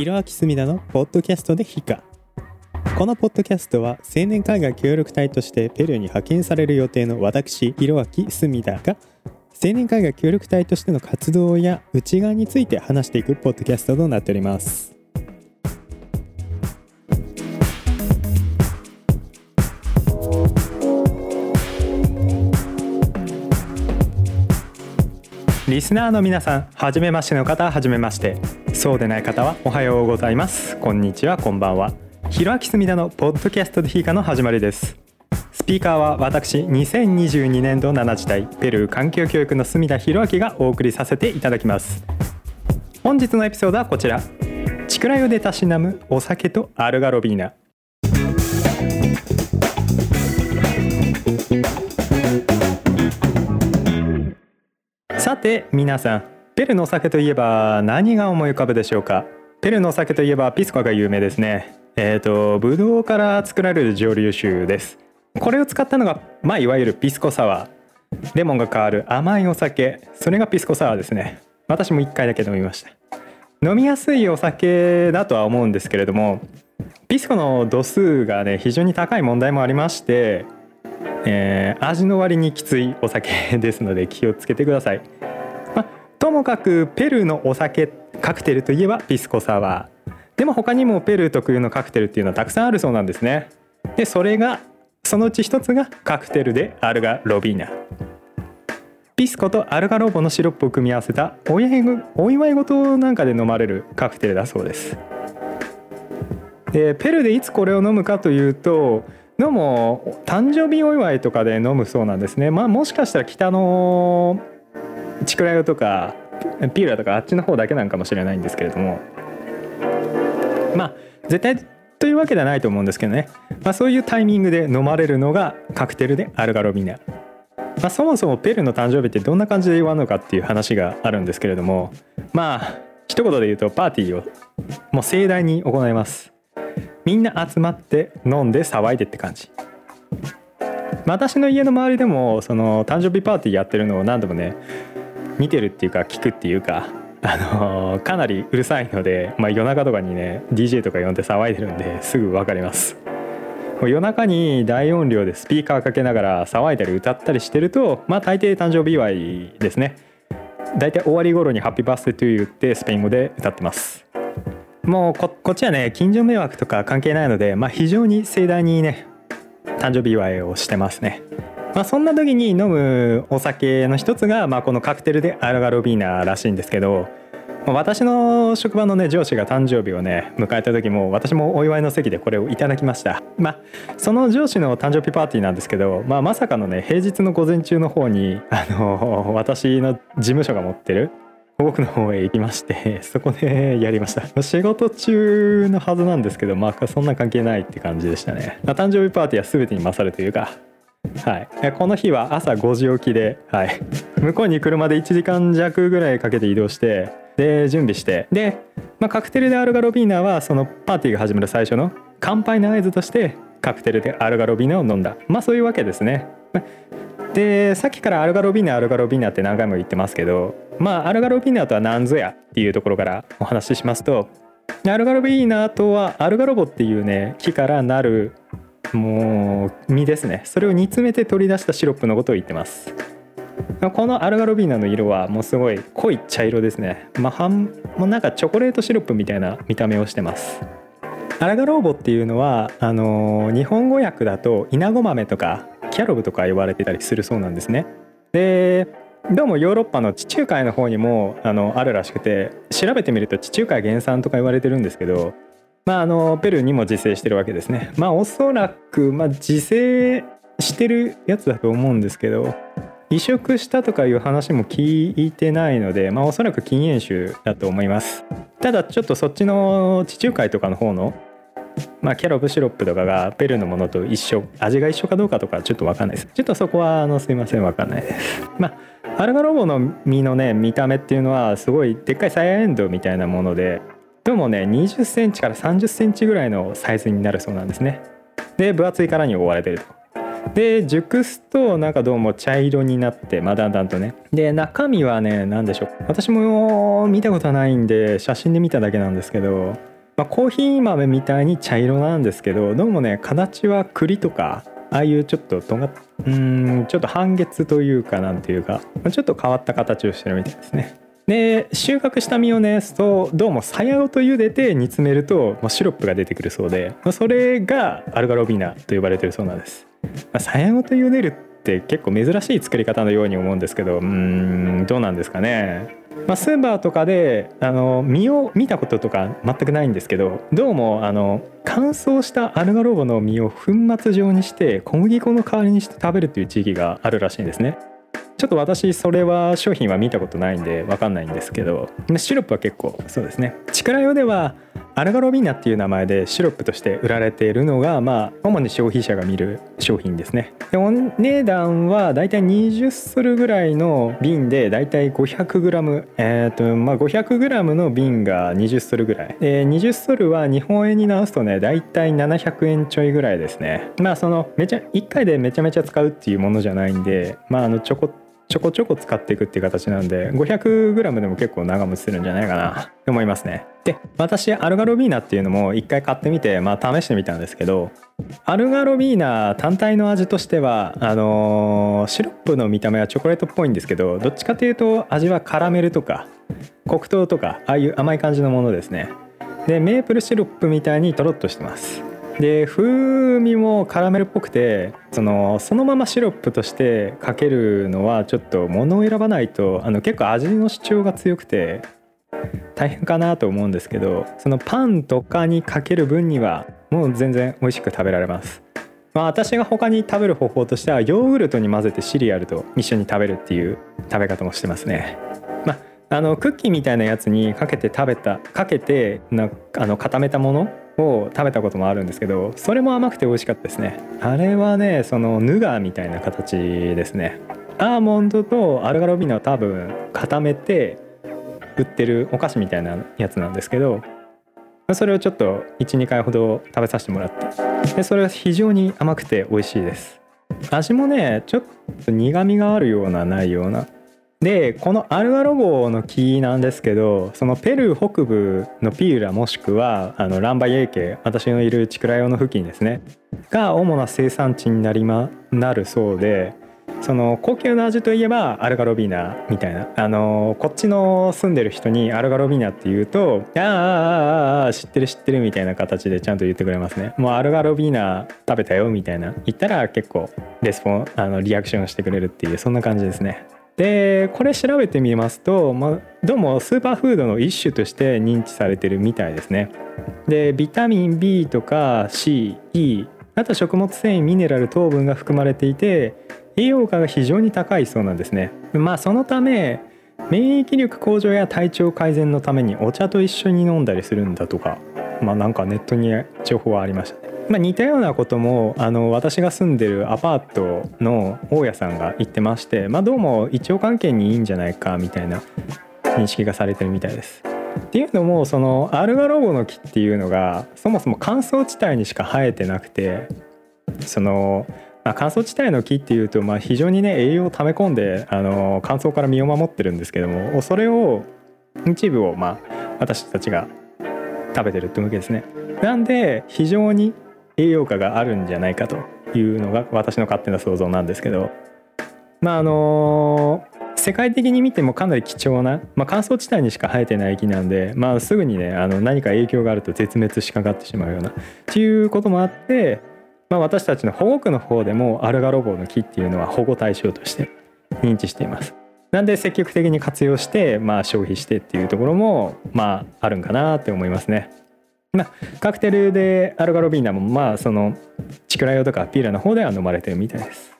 ひろあきすみだのポッドキャストでヒカこのポッドキャストは青年海外協力隊としてペルーに派遣される予定の私ひろあきすみだが青年海外協力隊としての活動や内側について話していくポッドキャストとなっております。リスナーの皆さん、はじめましての方はじめまして。そうでない方はおはようございます。こんにちはこんばんは。ひろあきすみだのポッドキャストでヒーカの始まりです。スピーカーは私2022年度7時代ペルー環境教育の隅田博明がお送りさせていただきます。本日のエピソードはこちら。チクラヨでたしなむお酒とアルガロビーナ。さて皆さん。ペルのお酒といえば何が思い浮かぶでしょうか？ペルのお酒といえばピスコが有名ですね。えっ、ー、とブドウから作られる蒸留酒です。これを使ったのがまあいわゆるピスコサワー。レモンが変わる甘いお酒。それがピスコサワーですね。私も1回だけ飲みました。飲みやすいお酒だとは思うんですけれどもピスコの度数がね非常に高い問題もありましてえー、味の割にきついお酒ですので気をつけてください、ともかくペルーのお酒カクテルといえばピスコサワー。でも他にもペルー特有のカクテルっていうのはたくさんあるそうなんですね。でそれがそのうち一つがカクテルでアルガロビーナ。ピスコとアルガローボのシロップを組み合わせたお祝い事なんかで飲まれるカクテルだそうです。でペルーでいつこれを飲むかというとどうも誕生日お祝いとかで飲むそうなんですね。まあもしかしたら北のチクラヨとかピーラとかあっちの方だけなんかもしれないんですけれども。まあ絶対というわけではないと思うんですけどね、まあ、そういうタイミングで飲まれるのがカクテルでアルガロビナ、まあ、そもそもペルの誕生日ってどんな感じで言わんのかっていう話があるんですけれども。まあ一言で言うとパーティーをもう盛大に行います。みんな集まって飲んで騒いでって感じ。私の家の周りでもその誕生日パーティーやってるのを何度もね見てるっていうか聞くっていうかあのー、かなりうるさいので、まあ、夜中とかにね DJ とか呼んで騒いでるんですぐ分かります。夜中に大音量でスピーカーかけながら騒いだり歌ったりしてるとまあ大抵誕生日祝いですね。大体終わり頃に「ハッピーバースデートゥーユー」ってスペイン語で歌ってます。もうこっちはね近所迷惑とか関係ないので、まあ、非常に盛大にね誕生日祝いをしてますね。まあ、そんな時に飲むお酒の一つが、まあ、このカクテルでアルガロビーナらしいんですけど私の職場のね上司が誕生日をね迎えた時も私もお祝いの席でこれをいただきました。まあその上司の誕生日パーティーなんですけど、まあ、まさかのね平日の午前中の方にあの私の事務所が持ってる僕の方へ行きましてそこで やりました。仕事中のはずなんですけどまあそんな関係ないって感じでしたね。ま誕生日パーティーは全てに勝るというかはい、この日は朝5時起きで、はい、向こうに車で1時間弱ぐらいかけて移動してで準備して。で、まあ、カクテルでアルガロビーナはそのパーティーが始まる最初の乾杯の合図としてカクテルでアルガロビーナを飲んだ。まあそういうわけですね。でさっきからアルガロビーナアルガロビーナって何回も言ってますけどまあアルガロビーナとは何ぞやっていうところからお話ししますとアルガロビーナとはアルガロボっていうね木からなるもう実ですね。それを煮詰めて取り出したシロップのことを言ってます。このアルガロビーナの色はもうすごい濃い茶色ですね。まあ半もうなんかチョコレートシロップみたいな見た目をしてます。アルガローボっていうのはあの、日本語訳だとイナゴ豆とかキャロブとか呼ばれてたりするそうなんですね。でどうもヨーロッパの地中海の方にもあのあるらしくて調べてみると地中海原産とか言われてるんですけど、まあ、あのペルーにも自生してるわけですね。まあおそらく、まあ、自生してるやつだと思うんですけど移植したとかいう話も聞いてないので、まあ、おそらく禁煙種だと思います。ただちょっとそっちの地中海とかの方のまあ、キャロブシロップとかがペルーのものと一緒味が一緒かどうかとかちょっと分かんないです。ちょっとそこはあのすいません分かんない。ですまあアルガロボの実のね見た目っていうのはすごいでっかいサイヤエンドみたいなものででもね20センチから30センチぐらいのサイズになるそうなんですね。で分厚い殻に覆われてると。で熟すとなんかどうも茶色になってまあだんだんとね。で中身はね何でしょう。私も見たことはないんで写真で見ただけなんですけどまあ、コーヒー豆みたいに茶色なんですけどどうもね形は栗とかああいうちょっととがうんちょっと半月というかなんていうかちょっと変わった形をしてるみたいですね。で収穫した実をねそうどうもさやごと茹でて煮詰めると、まあ、シロップが出てくるそうで、まあ、それがアルガロビーナと呼ばれてるそうなんです、まあ、さやごと茹でるって結構珍しい作り方のように思うんですけどうんどうなんですかねまあ、スーパーとかであの実を見たこととか全くないんですけどどうもあの乾燥したアルガローボの実を粉末状にして小麦粉の代わりにして食べるという地域があるらしいんですね。ちょっと私それは商品は見たことないんで分かんないんですけどシロップは結構そうですね。チクラ用ではアルガロビーナっていう名前でシロップとして売られているのがまあ主に消費者が見る商品ですね。でお値段はだいたい20ソルぐらいの瓶でだいたい 500g えっ、ー、とまあ 500g の瓶が20ソルぐらい。で20ソルは日本円に直すとねだいたい700円ちょいぐらいですね。まあそのめちゃ1回でめちゃめちゃ使うっていうものじゃないんでまああのちょこっとちょこちょこ使っていくっていう形なんで 500g でも結構長持ちするんじゃないかな。って思いますね。で私アルガロビーナっていうのも一回買ってみてまあ試してみたんですけどアルガロビーナ単体の味としてはあのー、シロップの見た目はチョコレートっぽいんですけどどっちかというと味はカラメルとか黒糖とかああいう甘い感じのものですね。でメープルシロップみたいにとろっとしてます。で風味もカラメルっぽくてそのそのままシロップとしてかけるのはちょっと物を選ばないとあの結構味の主張が強くて大変かなと思うんですけどそのパンとかにかける分にはもう全然美味しく食べられます。まあ、私が他に食べる方法としてはヨーグルトに混ぜてシリアルと一緒に食べるっていう食べ方もしてますね。まあ、あのクッキーみたいなやつにかけて食べたかけてなあの固めたものを食べたこともあるんですけどそれも甘くて美味しかったですね。あれはねそのヌガーみたいな形ですね。アーモンドとアルガロビナを多分固めて売ってるお菓子みたいなやつなんですけどそれをちょっと12回ほど食べさせてもらってでそれは非常に甘くて美味しいです。味もねちょっと苦みがあるようなないようなでこのアルガロ号の木なんですけどそのペルー北部のピーラもしくはあのランバイエー家私のいるチクラヨの付近ですねが主な生産地になりまなるそうでその高級な味といえばアルガロビーナみたいなあのこっちの住んでる人にアルガロビーナって言うと「あああああ知ってる知ってる」みたいな形でちゃんと言ってくれますね。もうアルガロビーナ食べたよみたいな。言ったら結構レスポンあのリアクションしてくれるっていうそんな感じですね。でこれ調べてみますと、まあ、どうもスーパーフードの一種として認知されてるみたいですね。でビタミン B とか CE あと食物繊維ミネラル糖分が含まれていて栄養価が非常に高いそうなんですね。まあそのため免疫力向上や体調改善のためにお茶と一緒に飲んだりするんだとかまあなんかネットに情報はありましたね。まあ、似たようなこともあの私が住んでるアパートの大家さんが言ってまして、まあ、どうも胃腸関係にいいんじゃないかみたいな認識がされてるみたいです。っていうのもそのアルガロゴの木っていうのがそもそも乾燥地帯にしか生えてなくてその、まあ、乾燥地帯の木っていうとまあ非常にね栄養を溜め込んであの乾燥から身を守ってるんですけどもそれを一部をまあ私たちが食べてるってわけですね。なんで非常に栄養価があるんじゃないかというのが私の勝手な想像なんですけどまああの世界的に見てもかなり貴重な、まあ、乾燥地帯にしか生えてない木なんで、まあ、すぐにねあの何か影響があると絶滅しかかってしまうようなっていうこともあって、まあ、私たちの保護区の方でもアルガロボの木っていうのは保護対象として認知しています。なんで積極的に活用して、まあ、消費してっていうところも、まあ、あるんかなって思いますね。まあ、カクテルでアルガロビーナもまあそのチクラヨとかピーラの方では飲まれてるみたいです。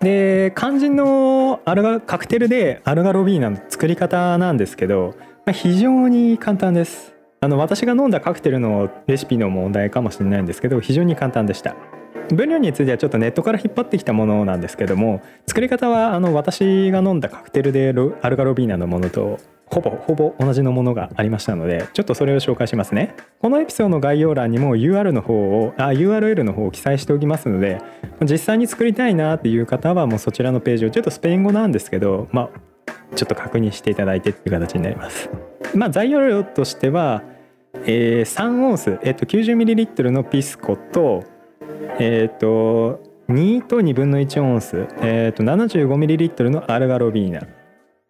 で肝心のアルガカクテルでアルガロビーナの作り方なんですけど、まあ、非常に簡単です。あの私が飲んだカクテルのレシピの問題かもしれないんですけど非常に簡単でした。分量についてはちょっとネットから引っ張ってきたものなんですけども作り方はあの私が飲んだカクテルでアルガロビーナのものとほぼほぼ同じのものがありましたのでちょっとそれを紹介しますね。このエピソードの概要欄にも URL の方をあ URL の方を記載しておきますので実際に作りたいなっていう方はもうそちらのページをちょっとスペイン語なんですけどまあちょっと確認していただいてっていう形になります。まあ材料としてはえー、3オンス、えー、と 90ml のピスコと,、えー、と2と2分の1オンス、えー、と 75ml のアルガロビーナ、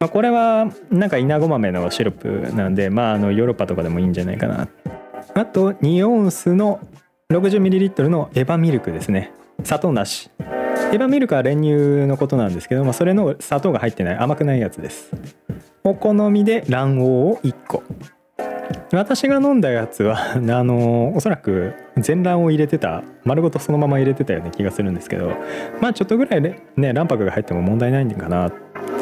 まあ、これはなんかイナゴ豆のシロップなんで、まあ、あのヨーロッパとかでもいいんじゃないかな。あと2オンスの 60ml のエヴァミルクですね。砂糖なし。エヴァミルクは練乳のことなんですけど、まあ、それの砂糖が入ってない甘くないやつです。お好みで卵黄を1個。私が飲んだやつは あのおそらく全卵を入れてた。丸ごとそのまま入れてたような気がするんですけどまあちょっとぐらいね卵白が入っても問題ないんかな。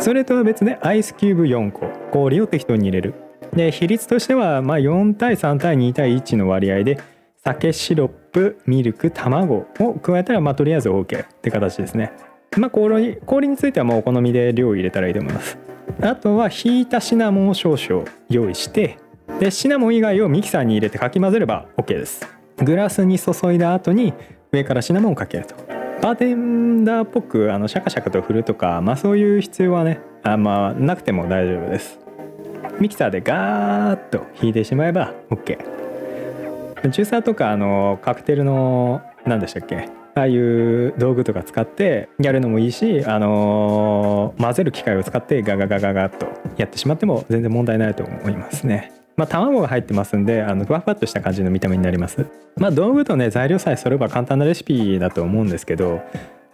それとは別でアイスキューブ4個氷を適当に入れる。で比率としてはまあ4対3対2対1の割合で酒シロップミルク卵を加えたらまあとりあえず OK って形ですね。まあ氷氷についてはもうお好みで量を入れたらいいと思います。あとはひいたシナモンを少々用意してでシナモン以外をミキサーに入れてかき混ぜれば OK です。グラスに注いだ後に上からシナモンをかけると。バーテンダーっぽくあのシャカシャカと振るとかまあそういう必要はねあまあなくても大丈夫ですミキサーでガーッと引いてしまえば OK ジューサーとかあのカクテルの何でしたっけああいう道具とか使ってやるのもいいし、あのー、混ぜる機械を使ってガガガガガッとやってしまっても全然問題ないと思いますね。まあ、卵が入ってますんであのふわふわっとした感じの見た目になりますまあ道具とね材料さえ揃えば簡単なレシピだと思うんですけど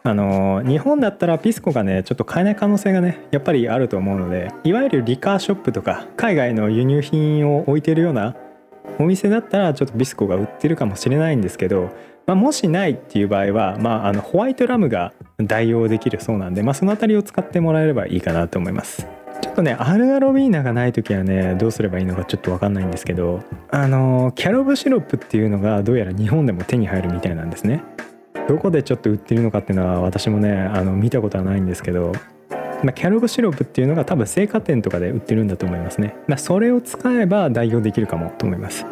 あの日本だったらピスコがねちょっと買えない可能性がねやっぱりあると思うのでいわゆるリカーショップとか海外の輸入品を置いてるようなお店だったらちょっとビスコが売ってるかもしれないんですけど、まあ、もしないっていう場合は、まあ、あのホワイトラムが代用できるそうなんで、まあ、その辺りを使ってもらえればいいかなと思います。とねアルガロビーナがない時はねどうすればいいのかちょっと分かんないんですけどあのキャロブシロップっていうのがどうやら日本でも手に入るみたいなんですね。どこでちょっと売ってるのかっていうのは私もねあの見たことはないんですけど、まあ、キャロブシロップっていうのが多分青果店とかで売ってるんだと思いますね、まあ、それを使えば代用できるかもと思います、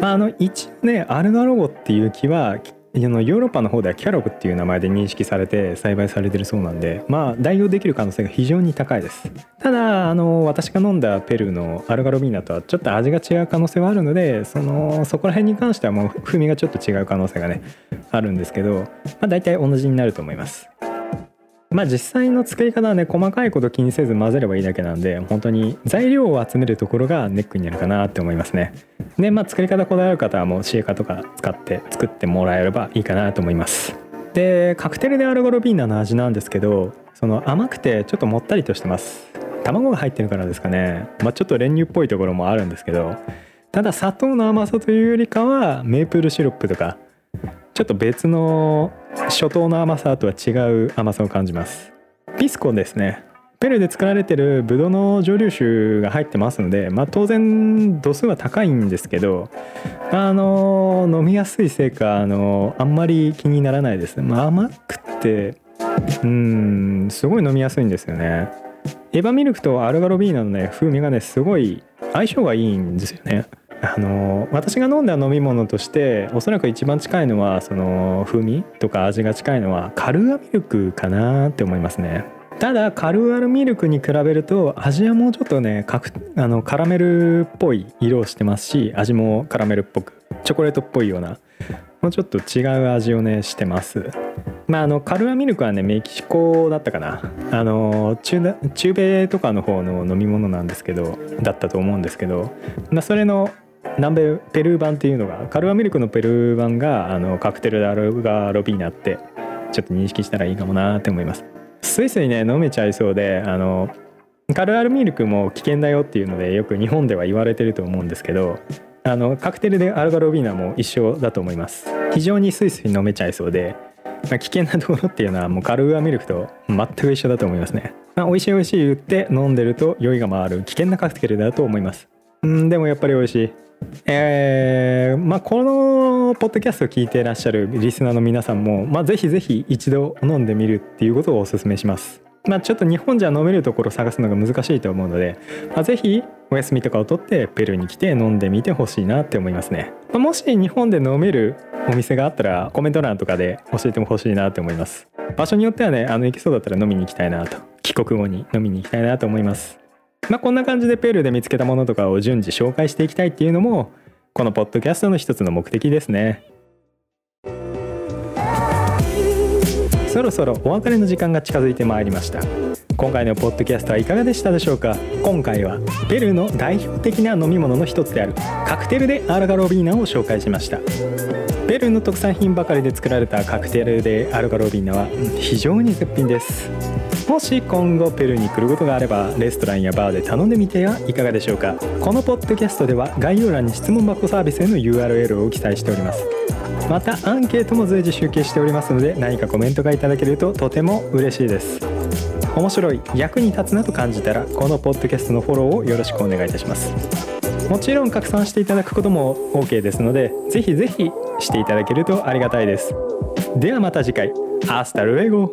まあ、あの一ねアルガロゴっていう木はヨーロッパの方ではキャロブっていう名前で認識されて栽培されてるそうなんでまあ代用できる可能性が非常に高いです。ただあの私が飲んだペルーのアルガロビーナとはちょっと味が違う可能性はあるのでそのそこら辺に関してはもう風味がちょっと違う可能性がねあるんですけど、まあ、大体同じになると思います。まあ実際の作り方はね細かいこと気にせず混ぜればいいだけなんで本当に材料を集めるところがネックになるかなって思いますね。でまあ作り方こだわる方はもうシエカとか使って作ってもらえればいいかなと思います。でカクテルでアルゴロビーナの味なんですけどその甘くてちょっともったりとしてます。卵が入ってるからですかね。まあちょっと練乳っぽいところもあるんですけどただ砂糖の甘さというよりかはメープルシロップとかちょっと別の初冬の甘さとは違う甘さを感じます。ピスコですね。ペルーで作られてるブドウの蒸留酒が入ってますので、まあ、当然度数は高いんですけどあの飲みやすいせいかあのあんまり気にならないです、まあ、甘くてうんすごい飲みやすいんですよね。エヴァミルクとアルガロビーナのね風味がねすごい相性がいいんですよね。あの私が飲んだ飲み物としておそらく一番近いのはその風味とか味が近いのはカルーアミルクかなって思いますね。ただカルーアミルクに比べると味はもうちょっとねあのカラメルっぽい色をしてますし味もカラメルっぽくチョコレートっぽいようなもうちょっと違う味をねしてます。まああのカルアミルクはねメキシコだったかな。あの中中米とかの方の飲み物なんですけどだったと思うんですけど、まあ、それの南米ペルー版っていうのがカルアミルクのペルー版があのカクテルでアルガロビーナってちょっと認識したらいいかもなって思います。スイスイね飲めちゃいそうであのカルアルミルクも危険だよっていうのでよく日本では言われてると思うんですけどあのカクテルでアルガロビーナも一緒だと思います。非常にスイスイ飲めちゃいそうで、まあ、危険なところっていうのはもうカルアミルクと全く一緒だと思いますね、まあ、美味しい美味しい言って飲んでると酔いが回る危険なカクテルだと思います。うんでもやっぱり美味しい。えー、まあこのポッドキャストを聞いていらっしゃるリスナーの皆さんも、まあ、ぜひぜひ一度飲んでみるっていうことをお勧めします。まあ、ちょっと日本じゃ飲めるところ探すのが難しいと思うので、まあ、ぜひお休みとかを取ってペルーに来て飲んでみてほしいなって思いますね、まあ、もし日本で飲めるお店があったらコメント欄とかで教えてほしいなって思います。場所によってはねあの行きそうだったら飲みに行きたいなと帰国後に飲みに行きたいなと思います。まあ、こんな感じでペルーで見つけたものとかを順次紹介していきたいっていうのもここのポッドキャストの一つの目的ですね。そろそろお別れの時間が近づいてまいりました。今回のポッドキャストはいかがでしたでしょうか？今回はペルーの代表的な飲み物の一つであるカクテルでアルガロビーナを紹介しました。ペルーの特産品ばかりで作られたカクテルでアルガロビーナは非常に絶品です。もし今後ペルーに来ることがあればレストランやバーで頼んでみてはいかがでしょうか？このポッドキャストでは概要欄に質問箱サービスへの URL を記載しております。またアンケートも随時集計しておりますので何かコメントがいただけるととても嬉しいです。面白い役に立つなと感じたらこのポッドキャストのフォローをよろしくお願いいたします。もちろん拡散していただくことも OK ですのでぜひぜひしていただけるとありがたいです。ではまた次回。 Hasta luego